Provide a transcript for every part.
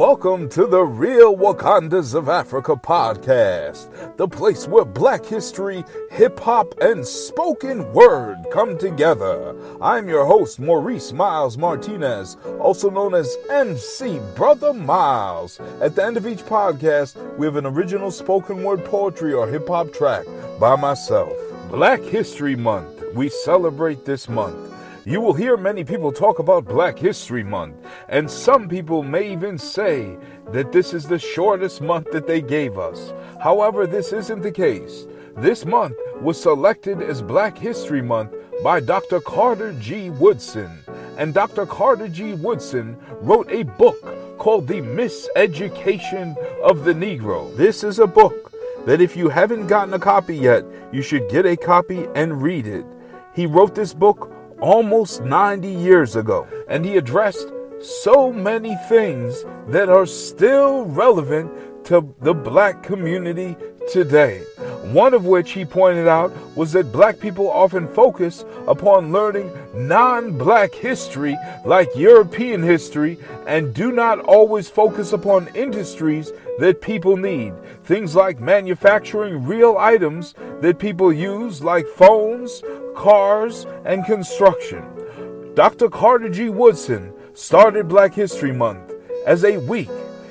Welcome to the Real Wakandas of Africa podcast, the place where black history, hip hop, and spoken word come together. I'm your host, Maurice Miles Martinez, also known as MC Brotha Miles. At the end of each podcast, we have an original spoken word poetry or hip hop track by myself. Black History Month, we celebrate this month. You will hear many people talk about Black History Month, and some people may even say that this is the shortest month that they gave us. However, this isn't the case. This month was selected as Black History Month by Dr. Carter G. Woodson, and Dr. Carter G. Woodson wrote a book called The Miseducation of the Negro. This is a book that if you haven't gotten a copy yet, you should get a copy and read it. He wrote this book almost 90 years ago, and he addressed so many things that are still relevant to the black community today. One of which he pointed out was that black people often focus upon learning non black history like European history and do not always focus upon industries that people need. Things like manufacturing real items that people use, like phones, cars, and construction. Dr. Carter G. Woodson started Black History Month as a week.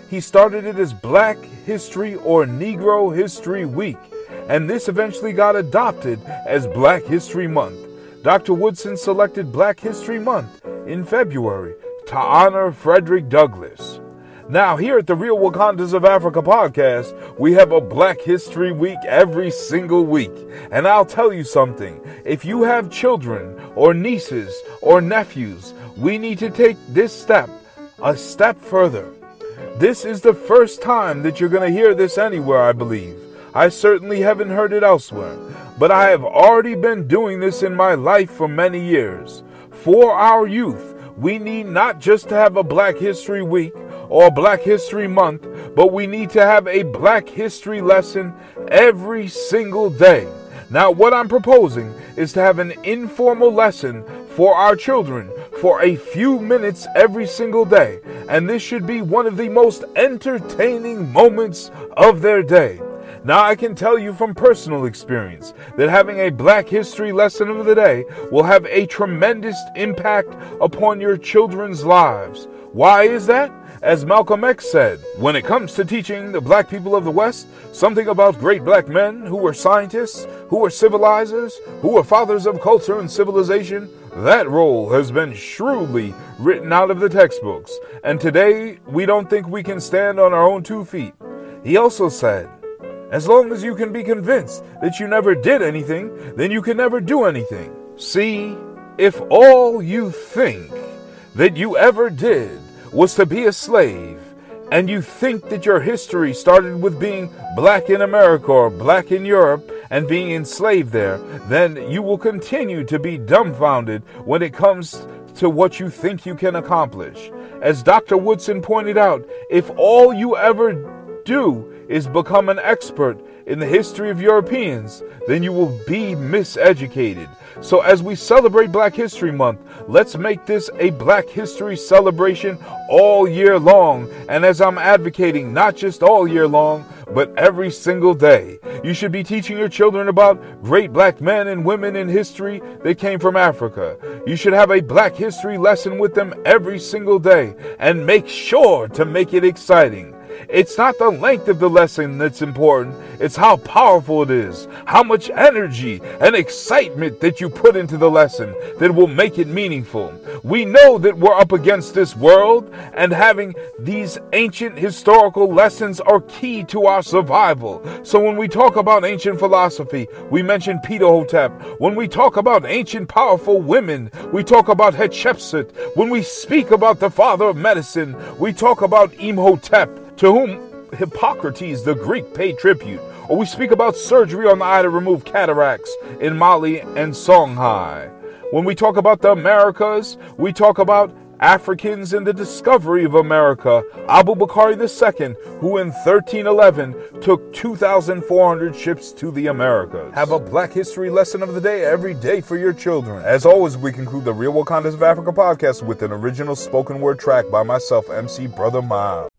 He started it as Black History or Negro History Week, and this eventually got adopted as Black History Month. Dr. Woodson selected Black History Month in February to honor Frederick Douglass. Now, here at the Real Wakandas of Africa podcast, we have a Black History Week every single week. And I'll tell you something if you have children, or nieces, or nephews, we need to take this step a step further. This is the first time that you're going to hear this anywhere, I believe. I certainly haven't heard it elsewhere, but I have already been doing this in my life for many years. For our youth, we need not just to have a Black History Week or Black History Month, but we need to have a Black History lesson every single day. Now, what I'm proposing is to have an informal lesson for our children for a few minutes every single day, and this should be one of the most entertaining moments of their day. Now, I can tell you from personal experience that having a Black History lesson of the day will have a tremendous impact upon your children's lives. Why is that? As Malcolm X said, when it comes to teaching the black people of the West something about great black men who were scientists, who were civilizers, who were fathers of culture and civilization, that role has been shrewdly written out of the textbooks. And today, we don't think we can stand on our own two feet. He also said, as long as you can be convinced that you never did anything, then you can never do anything. See, if all you think that you ever did was to be a slave, and you think that your history started with being black in America or black in Europe, and being enslaved there, then you will continue to be dumbfounded when it comes to what you think you can accomplish. As Dr. Woodson pointed out, if all you ever do is become an expert in the history of Europeans, then you will be miseducated. So, as we celebrate Black History Month, let's make this a Black History celebration all year long. And as I'm advocating, not just all year long, but every single day. You should be teaching your children about great black men and women in history that came from Africa. You should have a black history lesson with them every single day and make sure to make it exciting. It's not the length of the lesson that's important, it's how powerful it is, how much energy and excitement that you put into the lesson that will make it meaningful. We know that we're up against this world, and having these ancient historical lessons are key to our survival. So when we talk about ancient philosophy, we mention Ptahhotep. When we talk about ancient powerful women, we talk about Hatshepsut. When we speak about the father of medicine, we talk about Imhotep to whom Hippocrates the Greek paid tribute, or we speak about surgery on the eye to remove cataracts in Mali and Songhai. When we talk about the Americas, we talk about Africans in the discovery of America, Abu Bakr II, who in 1311 took 2,400 ships to the Americas. Have a Black History lesson of the day every day for your children. As always, we conclude the Real Wakandas of Africa podcast with an original spoken word track by myself, MC Brotha Miles.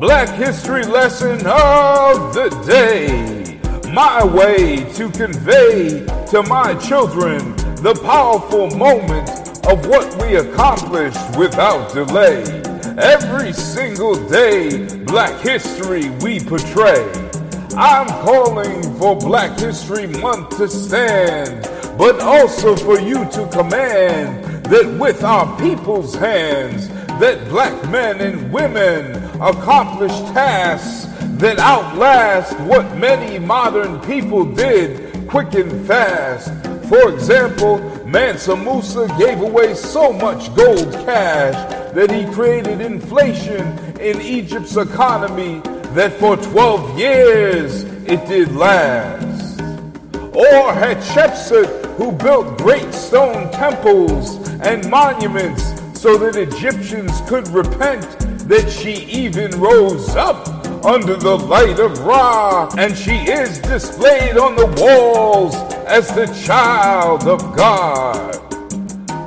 Black History Lesson of the Day. My way to convey to my children the powerful moment of what we accomplished without delay. Every single day, Black History we portray. I'm calling for Black History Month to stand, but also for you to command that with our people's hands, that black men and women accomplish tasks that outlast what many modern people did quick and fast. For example, Mansa Musa gave away so much gold cash that he created inflation in Egypt's economy that for 12 years it did last. Or Hatshepsut, who built great stone temples and monuments so that Egyptians could repent that she even rose up under the light of Ra, and she is displayed on the walls as the child of God.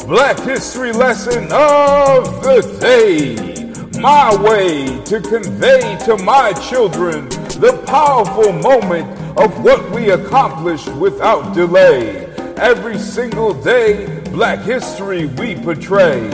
Black History Lesson of the Day. My way to convey to my children the powerful moment of what we accomplished without delay. Every single day, Black history we portray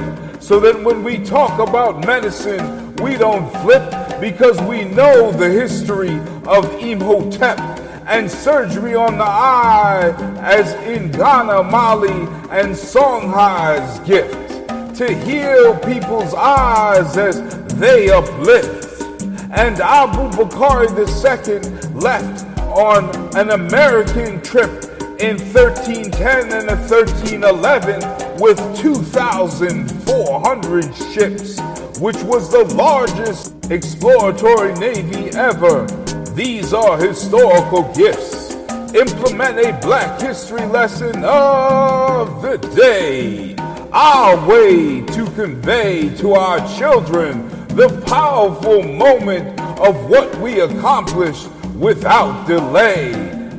so that when we talk about medicine, we don't flip because we know the history of Imhotep and surgery on the eye as in Ghana, Mali, and Songhai's gift. to heal people's eyes as they uplift. And Abu Bakr II left on an American trip in 1310 and 1311 with 2,400 ships, which was the largest exploratory navy ever. These are historical gifts. Implement a black history lesson of the day. Our way to convey to our children the powerful moment of what we accomplished without delay.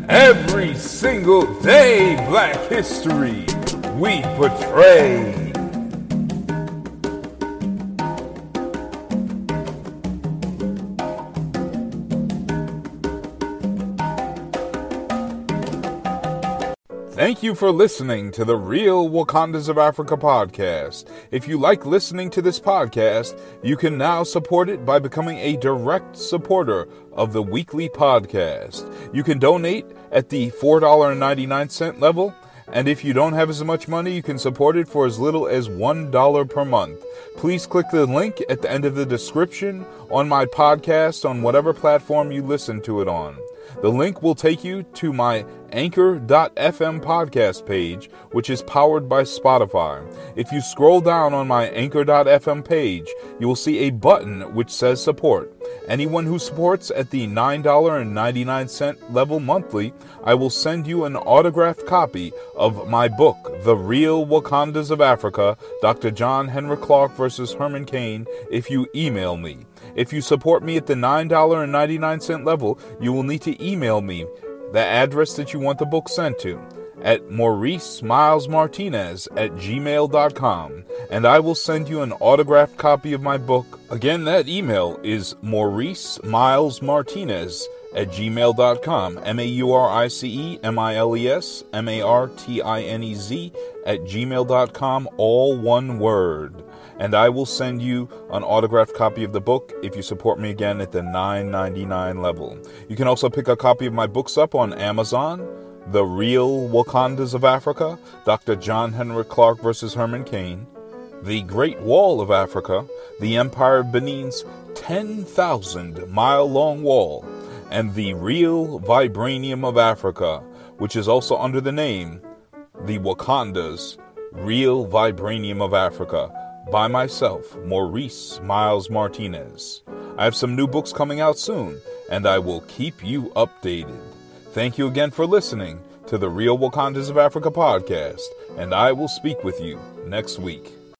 Every single day, Black history we portray. Thank you for listening to the Real Wakandas of Africa podcast. If you like listening to this podcast, you can now support it by becoming a direct supporter of the weekly podcast. You can donate at the $4.99 level, and if you don't have as much money, you can support it for as little as $1 per month. Please click the link at the end of the description on my podcast on whatever platform you listen to it on. The link will take you to my Anchor.fm podcast page, which is powered by Spotify. If you scroll down on my Anchor.fm page, you will see a button which says support. Anyone who supports at the $9.99 level monthly, I will send you an autographed copy of my book, The Real Wakandas of Africa, Dr. John Henrik Clarke versus Herman Cain, if you email me. If you support me at the $9.99 level, you will need to email me the address that you want the book sent to at Maurice Miles Martinez at gmail.com, and I will send you an autographed copy of my book. Again, that email is Maurice Miles Martinez at gmail.com. M A U R I C E M I L E S M A R T I N E Z at gmail.com, all one word. And I will send you an autographed copy of the book if you support me again at the $9.99 level. You can also pick a copy of my books up on Amazon. The Real Wakandas of Africa, Dr. John Henrik Clarke versus Herman Cain, The Great Wall of Africa, The Empire of Benin's 10,000 mile long wall, and The Real Vibranium of Africa, which is also under the name The Wakandas Real Vibranium of Africa by myself, Maurice Miles Martinez. I have some new books coming out soon, and I will keep you updated. Thank you again for listening to the Real Wakandas of Africa podcast, and I will speak with you next week.